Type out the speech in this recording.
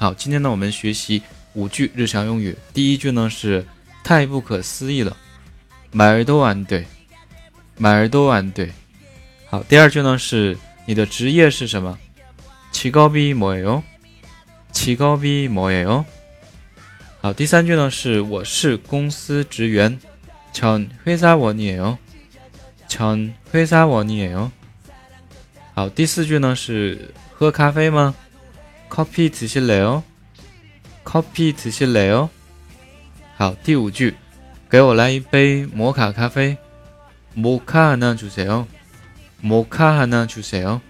好，今天呢，我们学习五句日常用语。第一句呢是太不可思议了，말도안 돼， 말도안 돼。 好，第二句呢是你的职业是什么？직업이뭐예 요？ 직업이뭐예 요？ 好，第三句呢是我是公司职员，전회사원이에 요， 전회사원이에 요。 好，第四句呢是喝咖啡吗？ 커피 드실래요? 커피 드실래요? 好，第五句，给我来一杯摩卡咖啡。모카 하나 주세요. 모카 하나 주세요.